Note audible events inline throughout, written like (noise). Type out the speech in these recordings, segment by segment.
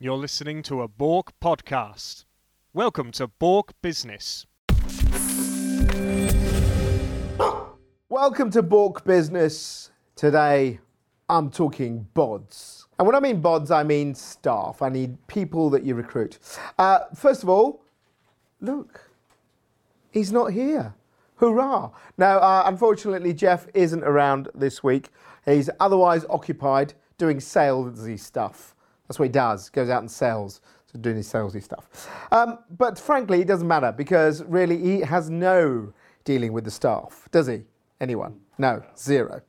You're listening to a Bork podcast. Welcome to Bork Business. Welcome to Bork Business. Today, I'm talking bods. And when I mean bods, I mean staff. I need people that you recruit. Uh, first of all, look, he's not here. Hurrah! Now, uh, unfortunately, Jeff isn't around this week. He's otherwise occupied doing salesy stuff. That's what he does. Goes out and sells, so doing his salesy stuff. Um, but frankly, it doesn't matter because really he has no dealing with the staff, does he? Anyone? No, zero.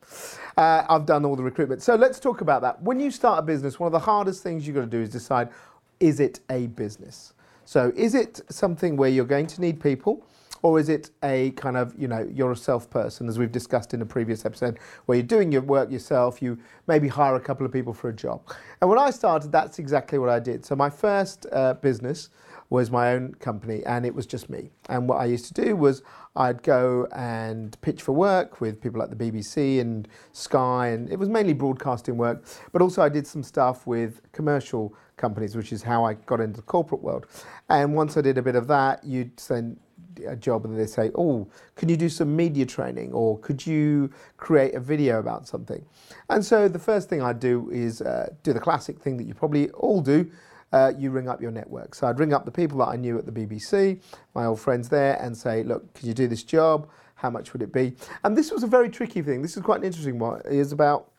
Uh, I've done all the recruitment. So let's talk about that. When you start a business, one of the hardest things you've got to do is decide is it a business? So is it something where you're going to need people? Or is it a kind of, you know, you're a self person, as we've discussed in a previous episode, where you're doing your work yourself, you maybe hire a couple of people for a job. And when I started, that's exactly what I did. So my first uh, business was my own company and it was just me. And what I used to do was I'd go and pitch for work with people like the BBC and Sky, and it was mainly broadcasting work, but also I did some stuff with commercial companies, which is how I got into the corporate world. And once I did a bit of that, you'd send a job and they say, oh, can you do some media training or could you create a video about something? And so the first thing I'd do is uh, do the classic thing that you probably all do. Uh, you ring up your network. So I'd ring up the people that I knew at the BBC, my old friends there, and say, look, could you do this job? How much would it be? And this was a very tricky thing. This is quite an interesting one. It is about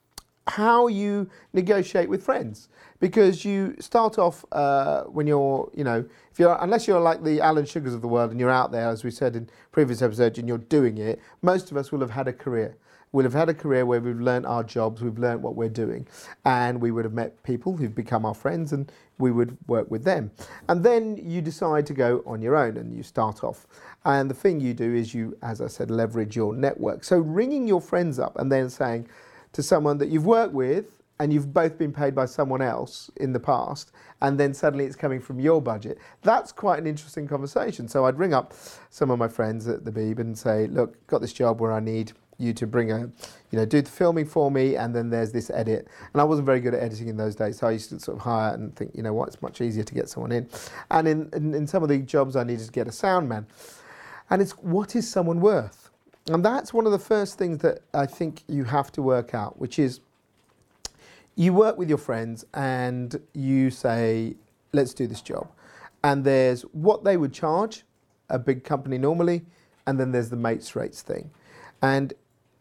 how you negotiate with friends. Because you start off uh, when you're you know if you're unless you're like the Alan Sugars of the world and you're out there as we said in previous episodes and you're doing it most of us will have had a career. We'll have had a career where we've learned our jobs we've learned what we're doing and we would have met people who've become our friends and we would work with them. And then you decide to go on your own and you start off. And the thing you do is you as I said leverage your network. So ringing your friends up and then saying to someone that you've worked with and you've both been paid by someone else in the past, and then suddenly it's coming from your budget. That's quite an interesting conversation. So I'd ring up some of my friends at the Beeb and say, "Look, got this job where I need you to bring a, you know, do the filming for me, and then there's this edit." And I wasn't very good at editing in those days, so I used to sort of hire and think, you know what, it's much easier to get someone in. And in, in, in some of the jobs, I needed to get a sound man. And it's what is someone worth? And that's one of the first things that I think you have to work out, which is you work with your friends and you say, let's do this job. And there's what they would charge, a big company normally, and then there's the mates rates thing. And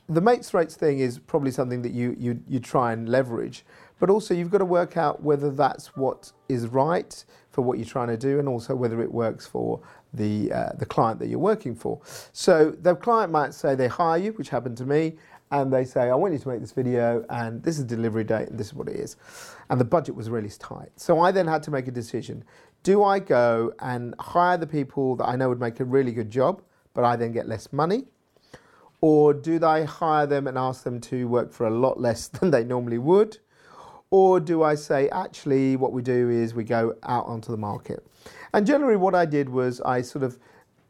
the mates rates thing is probably something that you, you, you try and leverage, but also you've got to work out whether that's what is right for what you're trying to do and also whether it works for the, uh, the client that you're working for. So the client might say they hire you, which happened to me, and they say, I want you to make this video, and this is delivery date, and this is what it is. And the budget was really tight. So I then had to make a decision. Do I go and hire the people that I know would make a really good job, but I then get less money? Or do I hire them and ask them to work for a lot less (laughs) than they normally would? Or do I say, actually, what we do is we go out onto the market? And generally, what I did was I sort of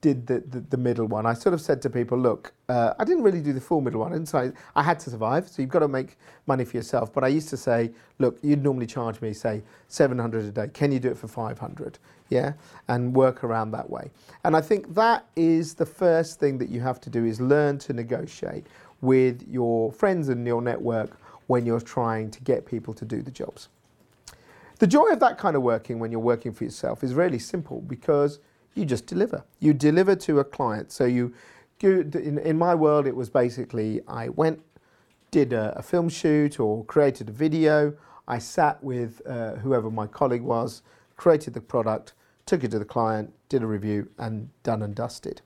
did the, the, the middle one. I sort of said to people, look, uh, I didn't really do the full middle one. And so I, I had to survive. So you've got to make money for yourself. But I used to say, look, you'd normally charge me, say, 700 a day. Can you do it for 500? Yeah. And work around that way. And I think that is the first thing that you have to do is learn to negotiate with your friends and your network when you're trying to get people to do the jobs. The joy of that kind of working when you're working for yourself is really simple because you just deliver. You deliver to a client. So you, in, my world, it was basically I went, did a, a film shoot or created a video. I sat with uh, whoever my colleague was, created the product, took it to the client, did a review, and done and dusted.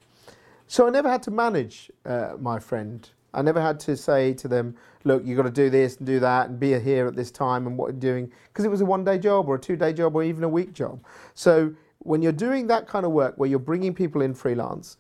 So I never had to manage uh, my friend I never had to say to them, look, you've got to do this and do that and be here at this time and what you're doing, because it was a one day job or a two day job or even a week job. So when you're doing that kind of work where you're bringing people in freelance,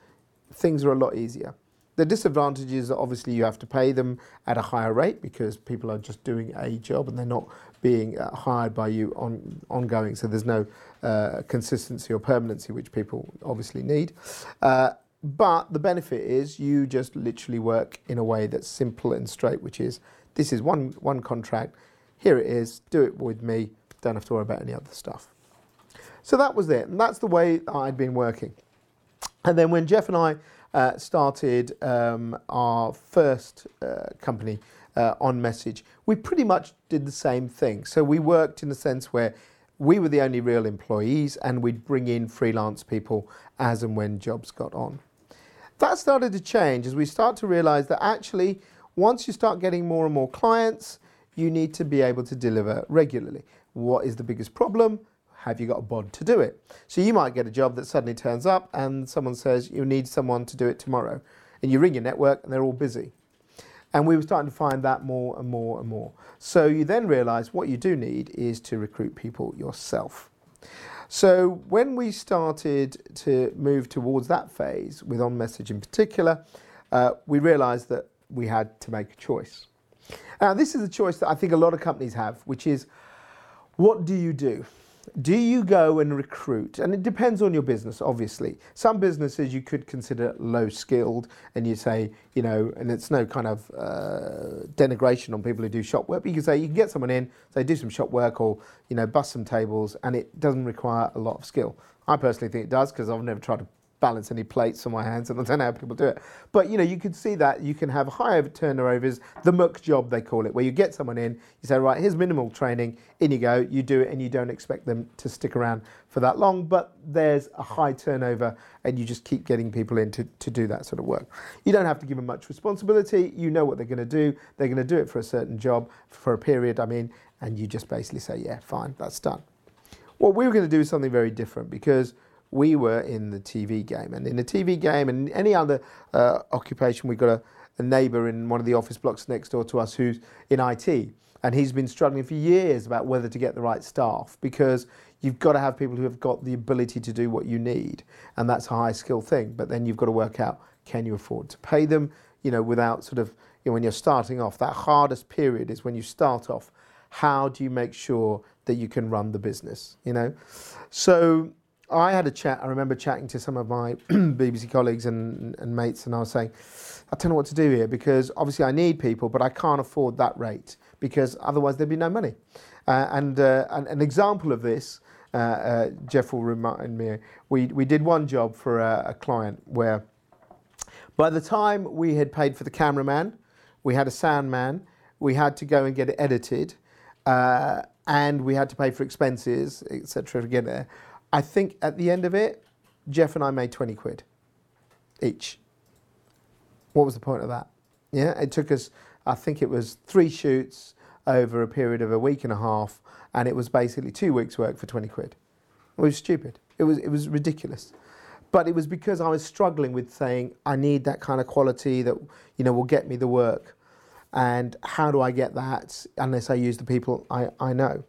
things are a lot easier. The disadvantage is that obviously you have to pay them at a higher rate because people are just doing a job and they're not being uh, hired by you on ongoing. So there's no uh, consistency or permanency, which people obviously need. Uh, but the benefit is you just literally work in a way that's simple and straight, which is this is one, one contract, here it is, do it with me, don't have to worry about any other stuff. So that was it, and that's the way I'd been working. And then when Jeff and I uh, started um, our first uh, company uh, on Message, we pretty much did the same thing. So we worked in a sense where we were the only real employees and we'd bring in freelance people as and when jobs got on. That started to change as we start to realize that actually, once you start getting more and more clients, you need to be able to deliver regularly. What is the biggest problem? Have you got a bod to do it? So you might get a job that suddenly turns up and someone says you need someone to do it tomorrow. And you ring your network and they're all busy. And we were starting to find that more and more and more. So you then realize what you do need is to recruit people yourself. So when we started to move towards that phase with On Message in particular, uh, we realized that we had to make a choice. Now, this is a choice that I think a lot of companies have, which is what do you do? Do you go and recruit? And it depends on your business, obviously. Some businesses you could consider low skilled, and you say, you know, and it's no kind of uh, denigration on people who do shop work, but you can say you can get someone in, say, do some shop work or, you know, bust some tables, and it doesn't require a lot of skill. I personally think it does because I've never tried to balance any plates on my hands, and I don't know how people do it. But you know, you can see that you can have high turnovers, the McJob they call it, where you get someone in, you say, right, here's minimal training, in you go, you do it, and you don't expect them to stick around for that long, but there's a high turnover, and you just keep getting people in to, to do that sort of work. You don't have to give them much responsibility, you know what they're going to do, they're going to do it for a certain job, for a period, I mean, and you just basically say, yeah, fine, that's done. What we were going to do is something very different because we were in the TV game. And in the TV game and any other uh, occupation, we've got a, a neighbour in one of the office blocks next door to us who's in IT. And he's been struggling for years about whether to get the right staff because you've got to have people who have got the ability to do what you need. And that's a high skill thing. But then you've got to work out can you afford to pay them, you know, without sort of, you know, when you're starting off, that hardest period is when you start off. How do you make sure that you can run the business, you know? So I had a chat. I remember chatting to some of my (clears throat) BBC colleagues and, and mates, and I was saying, I don't know what to do here because obviously I need people, but I can't afford that rate because otherwise there'd be no money. Uh, and, uh, an example of this, uh, uh Jeff will remind me, we, we did one job for a, a client where by the time we had paid for the cameraman, we had a sound man, we had to go and get it edited, uh, and we had to pay for expenses, etc. to get there. I think at the end of it, Jeff and I made 20 quid each. What was the point of that? Yeah, it took us, I think it was three shoots over a period of a week and a half, and it was basically two weeks' work for 20 quid. It was stupid. It was, it was ridiculous. But it was because I was struggling with saying, I need that kind of quality that, you know, will get me the work. And how do I get that unless I use the people I, I know?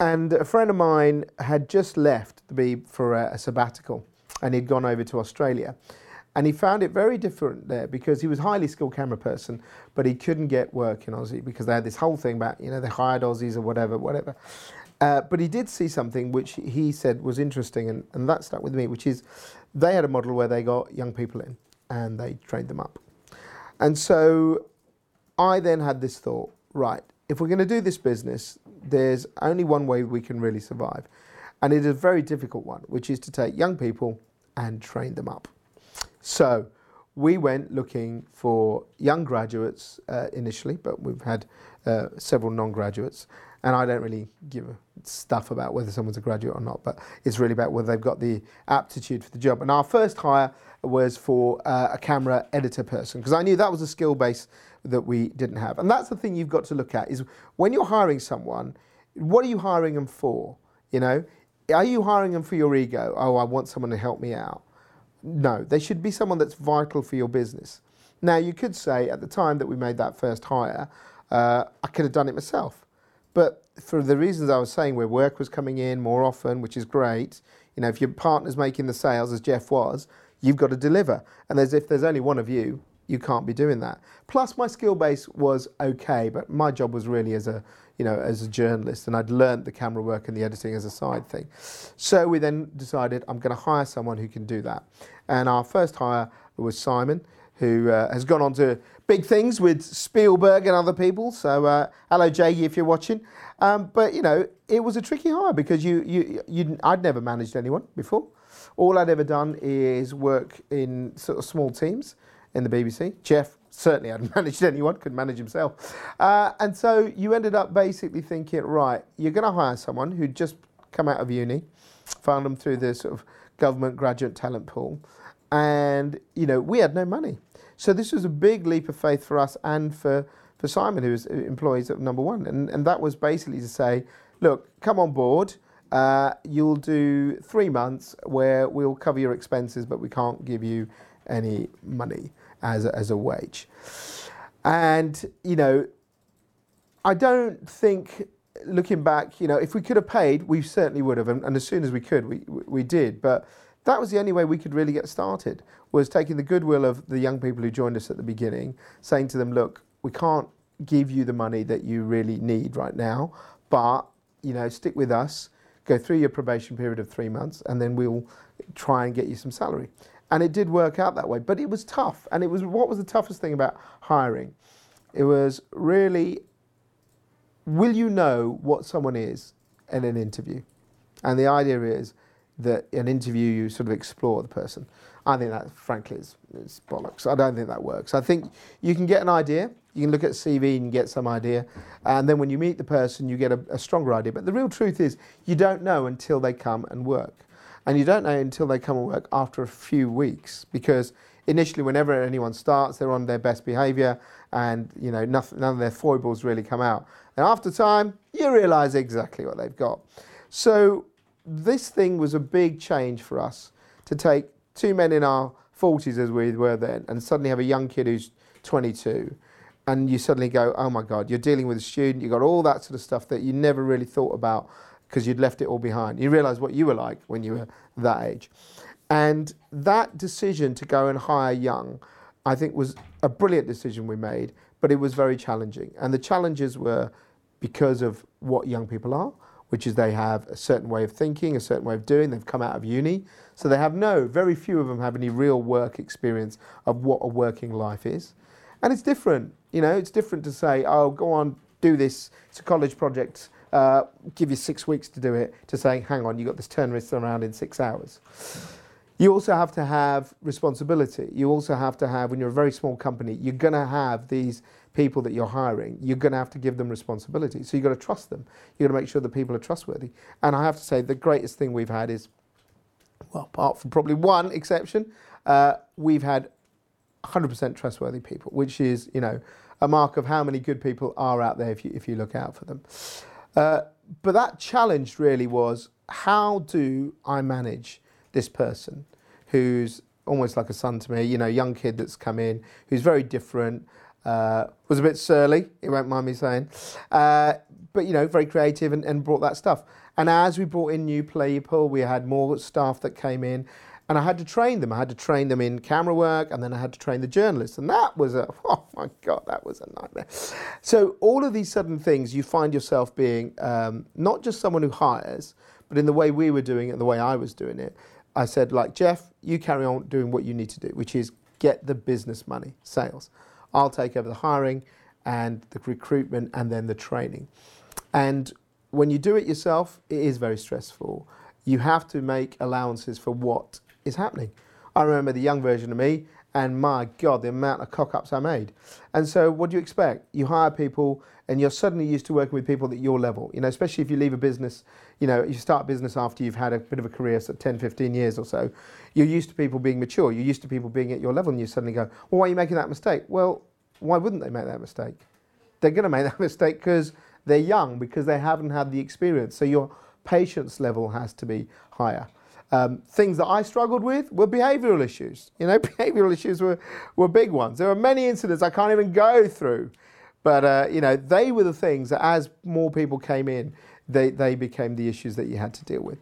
And a friend of mine had just left the Beeb for a, a sabbatical and he'd gone over to Australia. And he found it very different there because he was a highly skilled camera person, but he couldn't get work in Aussie because they had this whole thing about, you know, they hired Aussies or whatever, whatever. Uh, but he did see something which he said was interesting, and, and that stuck with me, which is they had a model where they got young people in and they trained them up. And so I then had this thought right, if we're going to do this business, there's only one way we can really survive. And it is a very difficult one, which is to take young people and train them up. So we went looking for young graduates uh, initially, but we've had uh, several non graduates. And I don't really give stuff about whether someone's a graduate or not, but it's really about whether they've got the aptitude for the job. And our first hire was for uh, a camera editor person, because I knew that was a skill base that we didn't have. And that's the thing you've got to look at is when you're hiring someone, what are you hiring them for? You know, are you hiring them for your ego? Oh, I want someone to help me out. No, they should be someone that's vital for your business. Now, you could say at the time that we made that first hire, uh, I could have done it myself. But for the reasons I was saying, where work was coming in more often, which is great, you know, if your partner's making the sales, as Jeff was, you've got to deliver. And as if there's only one of you, you can't be doing that. Plus, my skill base was okay, but my job was really as a you know as a journalist, and I'd learned the camera work and the editing as a side thing. So we then decided I'm going to hire someone who can do that, and our first hire was Simon, who uh, has gone on to big things with Spielberg and other people. So, uh, hello, Jay, if you're watching. Um, but you know, it was a tricky hire because you, you, you, I'd never managed anyone before. All I'd ever done is work in sort of small teams in the BBC. Jeff certainly hadn't (laughs) managed anyone, couldn't manage himself. Uh, and so you ended up basically thinking, right, you're going to hire someone who'd just come out of uni, found them through the sort of government graduate talent pool, and you know we had no money. So this was a big leap of faith for us and for, for Simon, who was employees at number one. And, and that was basically to say, look, come on board. Uh, you'll do three months where we'll cover your expenses, but we can't give you any money as a, as a wage. And, you know, I don't think, looking back, you know, if we could have paid, we certainly would have. And, and as soon as we could, we, we did. But that was the only way we could really get started was taking the goodwill of the young people who joined us at the beginning saying to them look we can't give you the money that you really need right now but you know stick with us go through your probation period of 3 months and then we'll try and get you some salary. And it did work out that way but it was tough and it was what was the toughest thing about hiring? It was really will you know what someone is in an interview? And the idea is that an interview you sort of explore the person. I think that, frankly, is, is bollocks. I don't think that works. I think you can get an idea. You can look at CV and get some idea, and then when you meet the person, you get a, a stronger idea. But the real truth is, you don't know until they come and work, and you don't know until they come and work after a few weeks because initially, whenever anyone starts, they're on their best behaviour, and you know nothing, none of their foibles really come out. And after time, you realise exactly what they've got. So this thing was a big change for us to take two men in our 40s as we were then and suddenly have a young kid who's 22 and you suddenly go oh my god you're dealing with a student you've got all that sort of stuff that you never really thought about because you'd left it all behind. You realize what you were like when you were that age. And that decision to go and hire young i think was a brilliant decision we made but it was very challenging. And the challenges were because of what young people are which is they have a certain way of thinking, a certain way of doing. They've come out of uni. So they have no, very few of them have any real work experience of what a working life is. And it's different. You know, it's different to say, oh, go on, do this. It's a college project. Uh, give you six weeks to do it, to saying, hang on, you've got this turnaround around in six hours. You also have to have responsibility. You also have to have, when you're a very small company, you're going to have these people that you're hiring, you're going to have to give them responsibility. So you've got to trust them. You've got to make sure that people are trustworthy. And I have to say, the greatest thing we've had is, well, apart from probably one exception, uh, we've had 100% trustworthy people, which is, you know, a mark of how many good people are out there if you, if you look out for them. Uh, but that challenge really was how do I manage this person who's almost like a son to me, you know, young kid that's come in, who's very different, uh, was a bit surly, you won't mind me saying. Uh, but, you know, very creative and, and brought that stuff. And as we brought in new people, we had more staff that came in. And I had to train them. I had to train them in camera work, and then I had to train the journalists. And that was a, (laughs) oh my God, that was a nightmare. So, all of these sudden things, you find yourself being um, not just someone who hires, but in the way we were doing it, the way I was doing it, I said, like, Jeff, you carry on doing what you need to do, which is get the business money, sales. I'll take over the hiring and the recruitment and then the training. And when you do it yourself, it is very stressful. You have to make allowances for what is happening. I remember the young version of me, and my God, the amount of cock ups I made. And so, what do you expect? You hire people, and you're suddenly used to working with people at your level. You know, especially if you leave a business, you know, you start a business after you've had a bit of a career, so 10, 15 years or so. You're used to people being mature. You're used to people being at your level, and you suddenly go, well, why are you making that mistake? Well, why wouldn't they make that mistake? They're going to make (laughs) that mistake because they're young, because they haven't had the experience. So your patience level has to be higher. Um, things that I struggled with were behavioural issues. You know, (laughs) behavioural issues were, were big ones. There are many incidents I can't even go through. But, uh, you know, they were the things that as more people came in, they, they became the issues that you had to deal with.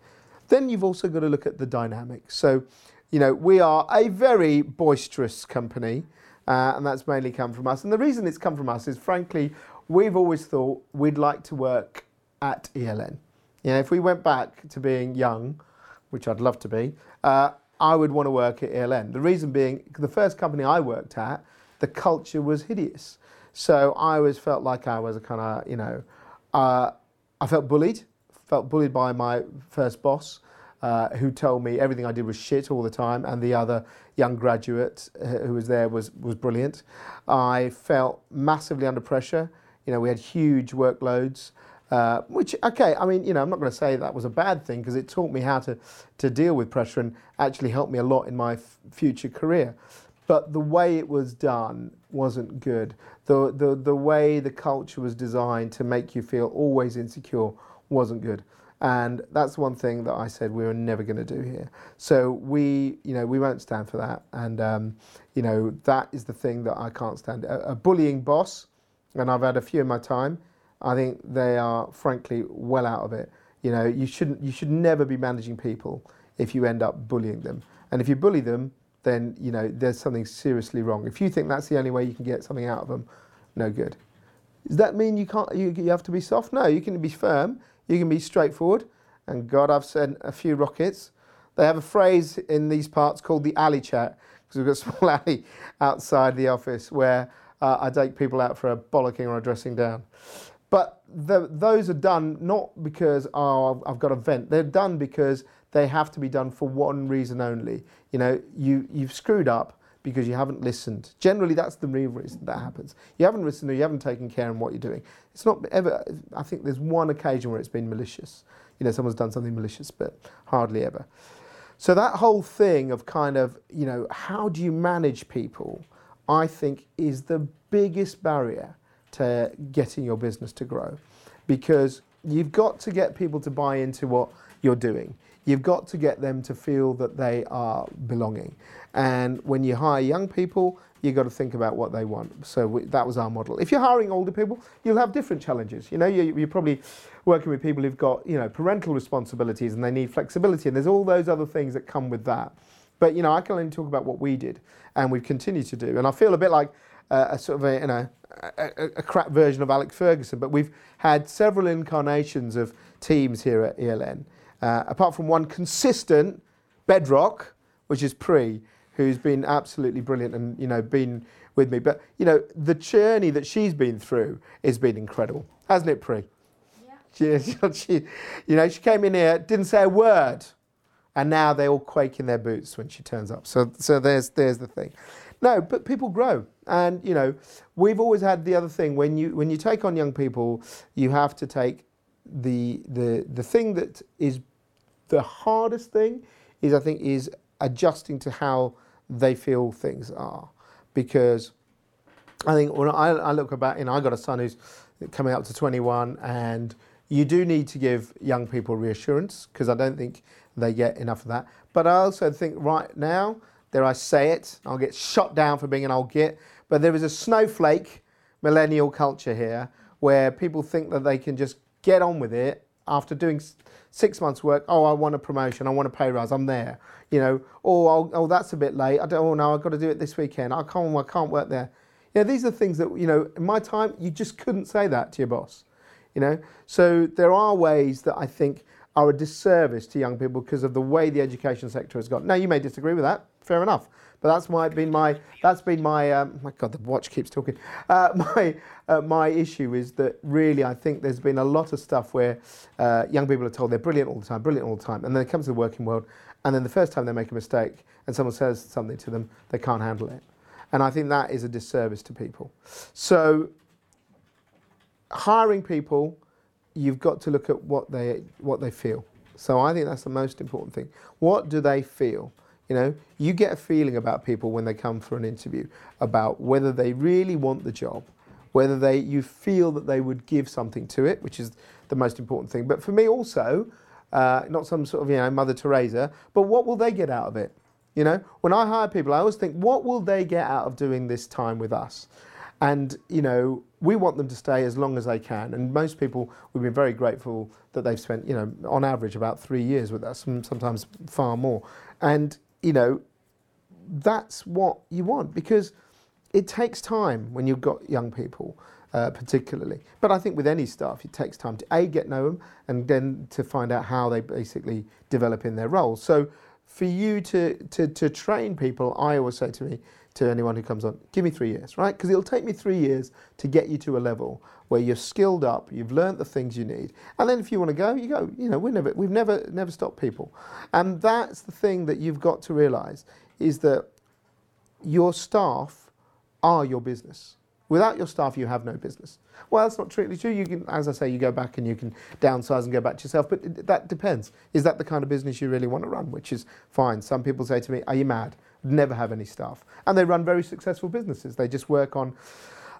Then you've also got to look at the dynamics. So, you know, we are a very boisterous company, uh, and that's mainly come from us. And the reason it's come from us is, frankly, we've always thought we'd like to work at ELN. You know, if we went back to being young, which I'd love to be, uh, I would want to work at ELN. The reason being, the first company I worked at, the culture was hideous. So I always felt like I was a kind of, you know, uh, I felt bullied, felt bullied by my first boss. Uh, who told me everything I did was shit all the time, and the other young graduate uh, who was there was was brilliant. I felt massively under pressure. You know, we had huge workloads. Uh, which okay, I mean, you know, I'm not going to say that was a bad thing because it taught me how to to deal with pressure and actually helped me a lot in my f- future career. But the way it was done wasn't good. The, the the way the culture was designed to make you feel always insecure wasn't good. And that's one thing that I said we were never going to do here. So we, you know, we won't stand for that. And um, you know, that is the thing that I can't stand. A, a bullying boss, and I've had a few in my time I think they are frankly well out of it. You know, you shouldn't you should never be managing people if you end up bullying them. And if you bully them, then you know there's something seriously wrong. If you think that's the only way you can get something out of them, no good. Does that mean you can't you, you have to be soft? No, you can be firm, you can be straightforward. And God, I've sent a few rockets. They have a phrase in these parts called the alley chat because we've got a (laughs) small alley outside the office where uh, I take people out for a bollocking or a dressing down. But the, those are done not because oh I've got a vent. They're done because they have to be done for one reason only. You know, you you've screwed up because you haven't listened. Generally, that's the real reason that happens. You haven't listened or you haven't taken care in what you're doing. It's not ever. I think there's one occasion where it's been malicious. You know, someone's done something malicious, but hardly ever. So that whole thing of kind of you know how do you manage people, I think is the biggest barrier to getting your business to grow because you've got to get people to buy into what you're doing. You've got to get them to feel that they are belonging. And when you hire young people, you've got to think about what they want. So we, that was our model. If you're hiring older people, you'll have different challenges. You know, you, you're probably working with people who've got, you know, parental responsibilities and they need flexibility. And there's all those other things that come with that. But, you know, I can only talk about what we did and we've continued to do. And I feel a bit like uh, a sort of a, you know, a, a, crap version of Alex Ferguson, but we've had several incarnations of teams here at ELN. Uh, apart from one consistent bedrock, which is Pre, who's been absolutely brilliant and you know been with me. But you know the journey that she's been through has been incredible, hasn't it, Pre? Yeah. She, (laughs) she, you know, she came in here, didn't say a word, and now they all quake in their boots when she turns up. So, so there's there's the thing. No, but people grow. And you know, we've always had the other thing when you when you take on young people, you have to take the the the thing that is the hardest thing is I think is adjusting to how they feel things are, because I think when I, I look back, you know, I got a son who's coming up to 21, and you do need to give young people reassurance because I don't think they get enough of that. But I also think right now dare I say it, I'll get shot down for being an old git, but there is a snowflake millennial culture here where people think that they can just get on with it after doing six months work. Oh, I want a promotion, I want a pay rise, I'm there. You know, oh, oh that's a bit late. I don't. Oh no, I've got to do it this weekend. I can't. I can't work there. Yeah, these are things that you know. In my time, you just couldn't say that to your boss. You know, so there are ways that I think are a disservice to young people because of the way the education sector has gone. Now, you may disagree with that fair enough. But that's my, been my that's been my um, my God the watch keeps talking. Uh, (laughs) my uh, my issue is that really I think there's been a lot of stuff where uh, young people are told they're brilliant all the time, brilliant all the time, and then it comes to the working world, and then the first time they make a mistake and someone says something to them, they can't handle it, and I think that is a disservice to people. So hiring people, you've got to look at what they what they feel. So I think that's the most important thing. What do they feel? You know, you get a feeling about people when they come for an interview about whether they really want the job, whether they you feel that they would give something to it, which is the most important thing. But for me also, uh, not some sort of you know Mother Teresa, but what will they get out of it? You know, when I hire people, I always think, what will they get out of doing this time with us? And you know, we want them to stay as long as they can. And most people, we've been very grateful that they've spent, you know, on average about three years with us, sometimes far more. And you know, that's what you want because it takes time when you've got young people, uh, particularly. But I think with any staff, it takes time to a get know them and then to find out how they basically develop in their roles. So for you to, to, to train people, I always say to me, to anyone who comes on, give me three years, right? Because it'll take me three years to get you to a level where you're skilled up, you've learned the things you need, and then if you want to go, you go. You know, we never, we've never, never stopped people, and that's the thing that you've got to realise is that your staff are your business. Without your staff, you have no business. Well, that's not truly true. You can, as I say, you go back and you can downsize and go back to yourself, but that depends. Is that the kind of business you really want to run? Which is fine. Some people say to me, "Are you mad? Never have any staff," and they run very successful businesses. They just work on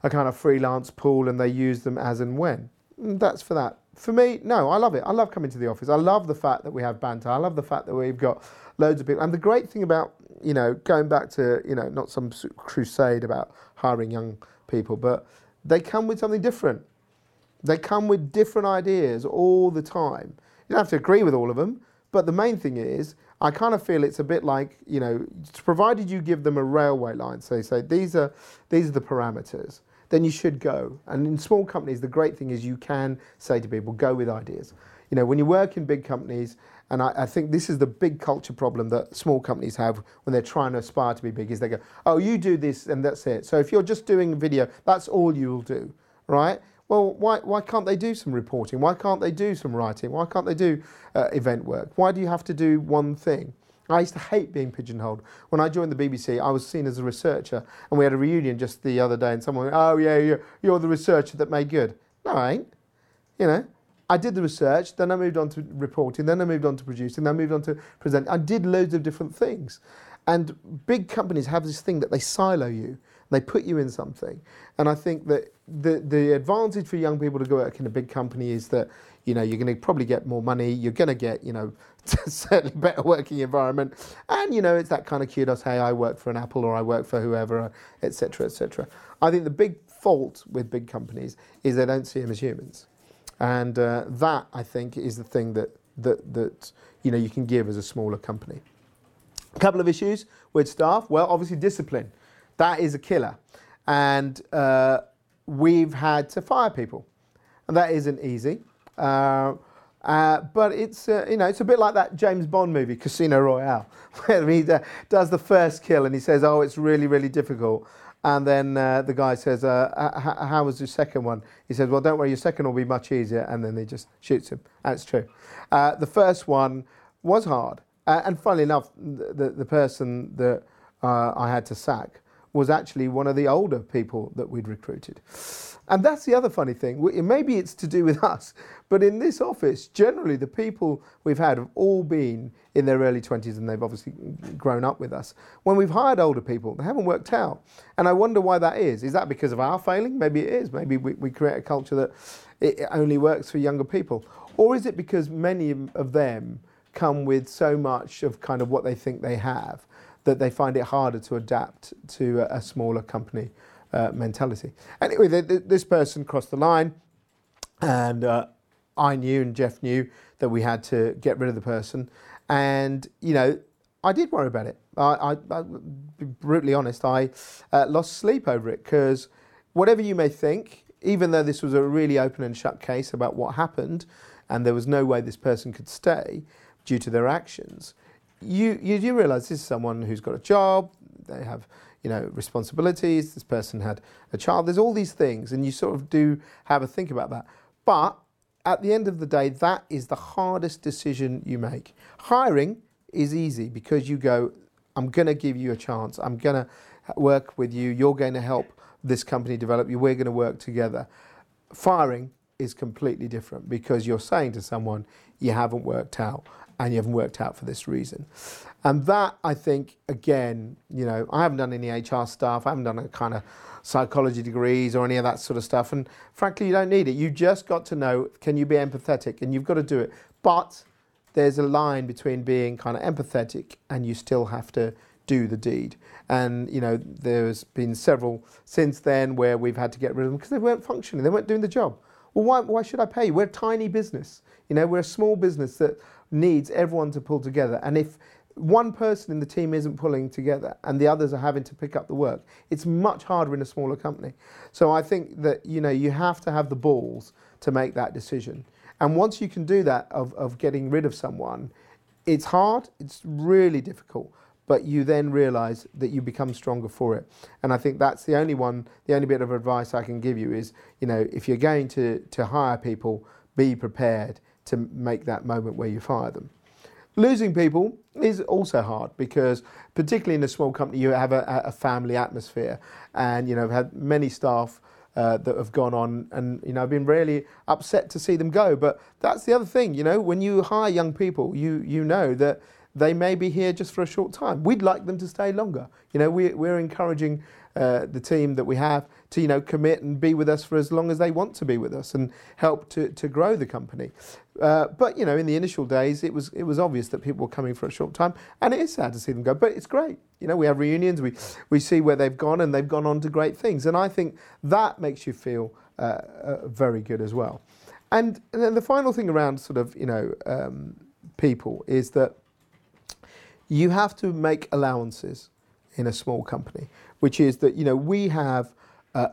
a kind of freelance pool and they use them as and when. Mm, that's for that. For me, no, I love it. I love coming to the office. I love the fact that we have banter. I love the fact that we've got loads of people. And the great thing about, you know, going back to, you know, not some crusade about hiring young people, but they come with something different. They come with different ideas all the time. You don't have to agree with all of them, but the main thing is, I kind of feel it's a bit like, you know, provided you give them a railway line, so they say these are these are the parameters, then you should go. And in small companies, the great thing is you can say to people, go with ideas. You know, when you work in big companies, and I, I, think this is the big culture problem that small companies have when they're trying to aspire to be big is they go, oh, you do this and that's it. So if you're just doing video, that's all you'll do, right? Well, why, why can't they do some reporting? Why can't they do some writing? Why can't they do uh, event work? Why do you have to do one thing? I used to hate being pigeonholed. When I joined the BBC, I was seen as a researcher, and we had a reunion just the other day, and someone went, "Oh yeah, you're, you're the researcher that made good." No, I ain't. You know, I did the research, then I moved on to reporting, then I moved on to producing, then I moved on to presenting. I did loads of different things. And big companies have this thing that they silo you, they put you in something. And I think that the, the advantage for young people to go work in a big company is that, you know, you're going to probably get more money, you're going to get, you know, (laughs) certainly better working environment. And, you know, it's that kind of kudos, hey, I work for an Apple or I work for whoever, etc., etc. I think the big fault with big companies is they don't see them as humans. And uh, that, I think, is the thing that, that, that you know, you can give as a smaller company. A couple of issues with staff. Well, obviously, discipline. That is a killer. And uh, we've had to fire people. And that isn't easy. Uh, uh, but it's uh, you know it's a bit like that James Bond movie Casino Royale, (laughs) where he uh, does the first kill and he says, "Oh, it's really really difficult," And then uh, the guy says, uh, How was your second one? He says, Well, don't worry, your second will be much easier. And then he just shoots him. That's true. Uh, the first one was hard. Uh, and funnily enough, the, the person that uh, I had to sack was actually one of the older people that we'd recruited. And that's the other funny thing. Maybe it's to do with (laughs) us, but in this office, generally the people we've had have all been in their early 20s and they've obviously grown up with us. When we've hired older people, they haven't worked out. And I wonder why that is. Is that because of our failing? Maybe it is. Maybe we, we create a culture that it only works for younger people. Or is it because many of them come with so much of kind of what they think they have that they find it harder to adapt to a, a smaller company? Uh, mentality. Anyway, this person crossed the line, and uh, I knew and Jeff knew that we had to get rid of the person. And, you know, I did worry about it. I, I, be brutally honest, I uh, lost sleep over it because whatever you may think, even though this was a really open and shut case about what happened, and there was no way this person could stay due to their actions, you, you do realise this is someone who's got a job, they have you know, responsibilities. This person had a child. There's all these things, and you sort of do have a think about that. But at the end of the day, that is the hardest decision you make. Hiring is easy because you go, I'm going to give you a chance. I'm going to work with you. You're going to help this company develop you. We're going to work together. Firing is completely different because you're saying to someone, you haven't worked out and you haven't worked out for this reason. And that, I think, again, you know, I haven't done any HR stuff, I haven't done a kind of psychology degrees or any of that sort of stuff. And frankly, you don't need it. You just got to know can you be empathetic? And you've got to do it. But there's a line between being kind of empathetic and you still have to do the deed. And, you know, there's been several since then where we've had to get rid of them because they weren't functioning, they weren't doing the job. Well, why, why should I pay you? We're a tiny business. You know, we're a small business that needs everyone to pull together. And if one person in the team isn't pulling together and the others are having to pick up the work, it's much harder in a smaller company. So I think that you know you have to have the balls to make that decision. And once you can do that of, of getting rid of someone, it's hard, it's really difficult, but you then realize that you become stronger for it. And I think that's the only one, the only bit of advice I can give you is, you know, if you're going to, to hire people, be prepared to make that moment where you fire them. Losing people is also hard because, particularly in a small company, you have a, a family atmosphere, and you know, I've had many staff uh, that have gone on, and you know, I've been really upset to see them go. But that's the other thing, you know, when you hire young people, you you know that they may be here just for a short time. We'd like them to stay longer. You know, we, we're encouraging uh, the team that we have to, you know, commit and be with us for as long as they want to be with us and help to, to grow the company. Uh, but, you know, in the initial days, it was, it was obvious that people were coming for a short time and it is sad to see them go, but it's great. You know, we have reunions, we, we see where they've gone and they've gone on to great things. And I think that makes you feel uh, uh very good as well. And, and then the final thing around sort of, you know, um, people is that you have to make allowances in a small company, which is that you know we have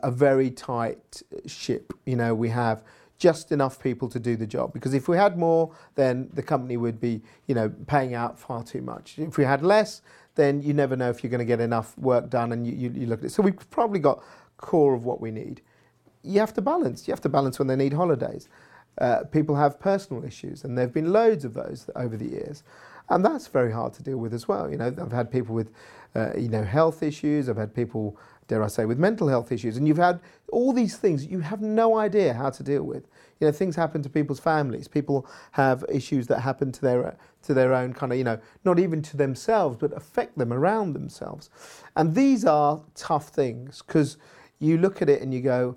a, very tight ship. You know we have just enough people to do the job because if we had more, then the company would be you know paying out far too much. If we had less, then you never know if you're going to get enough work done, and you, you, you look at it. So we've probably got core of what we need. You have to balance. You have to balance when they need holidays. Uh, people have personal issues, and there have been loads of those over the years. And that's very hard to deal with as well. You know, I've had people with, uh, you know, health issues. I've had people, dare I say, with mental health issues. And you've had all these things you have no idea how to deal with. You know, things happen to people's families. People have issues that happen to their to their own kind of, you know, not even to themselves, but affect them around themselves. And these are tough things because you look at it and you go,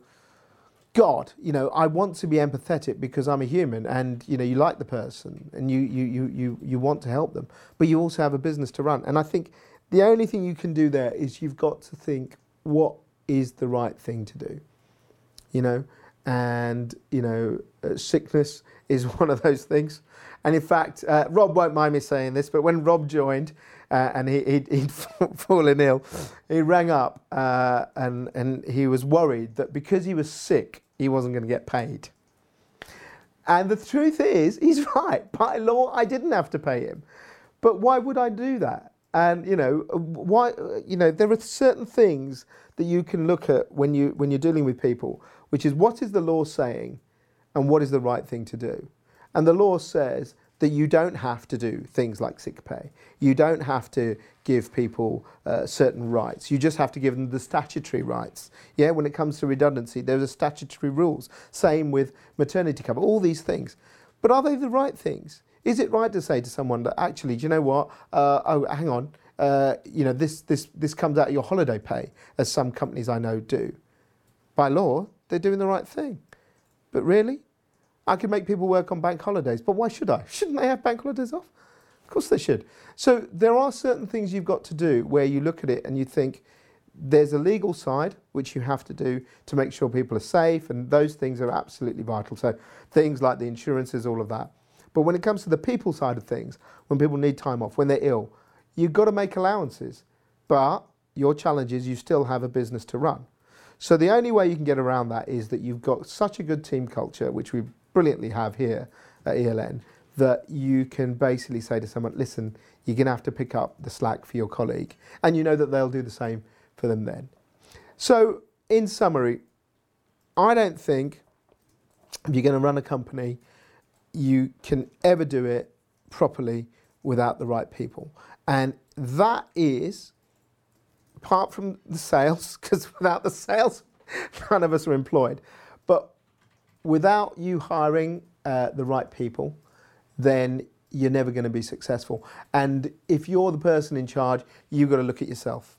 God, you know, I want to be empathetic because I'm a human and, you know, you like the person and you, you, you, you, you want to help them, but you also have a business to run. And I think the only thing you can do there is you've got to think what is the right thing to do, you know, and, you know, uh, sickness (laughs) is one of those things. And in fact, uh, Rob won't mind me saying this, but when Rob joined, uh, and he, he'd, he'd, (laughs) fallen ill. He rang up uh, and, and he was worried that because he was sick, he wasn't going to get paid. And the truth is, (laughs) he's right. By law, I didn't have to pay him. But why would I do that? And you know, uh, why? Uh, you know, there are certain things that you can look at when you when you're dealing with people, which is what is the law saying, and what is the right thing to do. And the law says that you don't have to do things like sick pay. You don't have to give people uh, certain rights. You just have to give them the statutory rights. Yeah, when it comes to redundancy, there are statutory rules. Same with maternity cover, all these things. But are they the right things? Is it right to say to someone that actually, do you know what? Uh, oh, hang on. Uh, you know, this, this, this comes out of your holiday pay, as some companies I know do. By law, they're doing the right thing. But really? I could make people work on bank holidays, but why should I? Shouldn't they have bank holidays off? Of course they should. So there are certain things you've got to do where you look at it and you think there's a legal side which you have to do to make sure people are safe, and those things are absolutely vital. So things like the insurances, all of that. But when it comes to the people side of things, when people need time off, when they're ill, you've got to make allowances. But your challenge is you still have a business to run. So the only way you can get around that is that you've got such a good team culture, which we've brilliantly have here at ELN that you can basically say to someone, listen, you're going to have to pick up the slack for your colleague. And you know that they'll do the same for them then. So, in summary, I don't think if you're going to run a company, you can ever do it properly without the right people. And that is, apart from the sales, because without the sales, (laughs) none of us are employed. But without you hiring uh, the right people, then you're never going to be successful. And if you're the person in charge, you've got to look at yourself.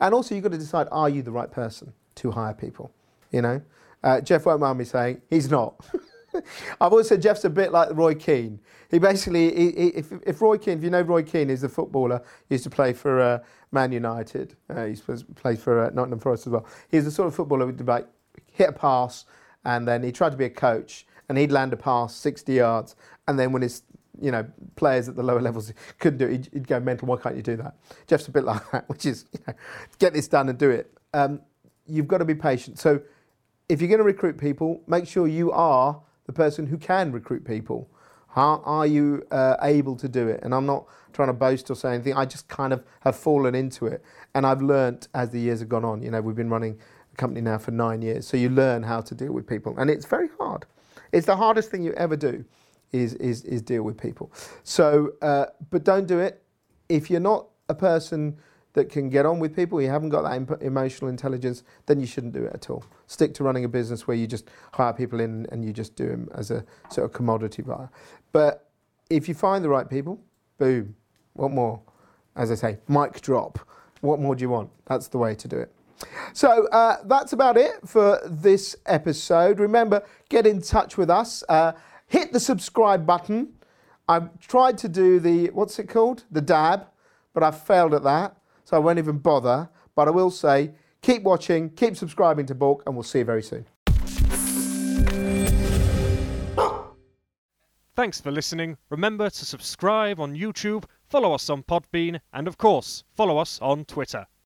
And also, you've got to decide are you the right person to hire people? You know? Uh, Jeff won't mind me saying he's not. (laughs) I've always said Jeff's a bit like Roy Keane. He basically, he, he, if, if, Roy Keane, if you know Roy Keane, is a footballer, he used to play for uh, Man United. Uh, he used to play for uh, Nottingham Forest as well. He's the sort of footballer who would like hit a pass, and then he tried to be a coach and he'd land a pass 60 yards and then when his you know players at the lower levels couldn't do it he'd, he'd go mental why can't you do that jeff's a bit like that (laughs) which is you know, get this done and do it um, you've got to be patient so if you're going to recruit people make sure you are the person who can recruit people How are you uh, able to do it? And I'm not trying to boast or say anything. I just kind of have fallen into it, and I've learnt as the years have gone on. You know, we've been running company now for nine years, so you learn how to deal with people, and it's very hard. It's the hardest thing you ever do, is is is deal with people. So, uh, but don't do it if you're not a person that can get on with people, you haven't got that imp- emotional intelligence, then you shouldn't do it at all. Stick to running a business where you just hire people in and you just do them as a sort of commodity buyer. But if you find the right people, boom, what more? As I say, mic drop. What more do you want? That's the way to do it. So uh, that's about it for this episode. Remember, get in touch with us. Uh, hit the subscribe button. I've tried to do the, what's it called? The dab, but I've failed at that so I won't even bother. But I will say, keep watching, keep subscribing to Bork, and we'll see you very soon. Thanks for listening. Remember to subscribe on YouTube, follow us on Podbean, and of course, follow us on Twitter.